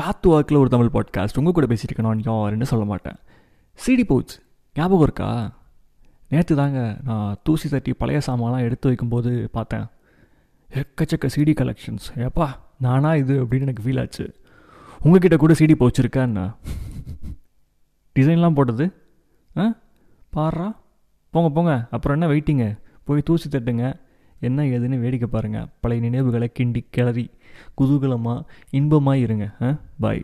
காத்து வாக்கில் ஒரு தமிழ் பாட்காஸ்ட் உங்கள் கூட பேசிட்டு இருக்கேன் யாருன்னு சொல்ல மாட்டேன். சிடி போச்சு ஞாபகம் இருக்கா? நேற்று தாங்க நான் தூசி தட்டி பழைய சாமான்லாம் எடுத்து வைக்கும்போது பார்த்தேன். எக்கச்சக்க சிடி கலெக்ஷன்ஸ் ஏப்பா நானா இது அப்படின்னு எனக்கு ஃபீல் ஆச்சு. உங்ககிட்ட கூட சிடி பவுச் என்ன? டிசைன்லாம் போட்டது? ஆ? பாடுறா? போங்க போங்க. அப்புறம் என்ன வெயிட்டிங்க போய் தூசி தட்டுங்க. என்ன ஏதுன்னு வேடிக்கை பாருங்கள் பழைய நினைவுகளை கிண்டி கிளறி குதூகலமாக இன்பமாக இருங்க. ஆ பாய்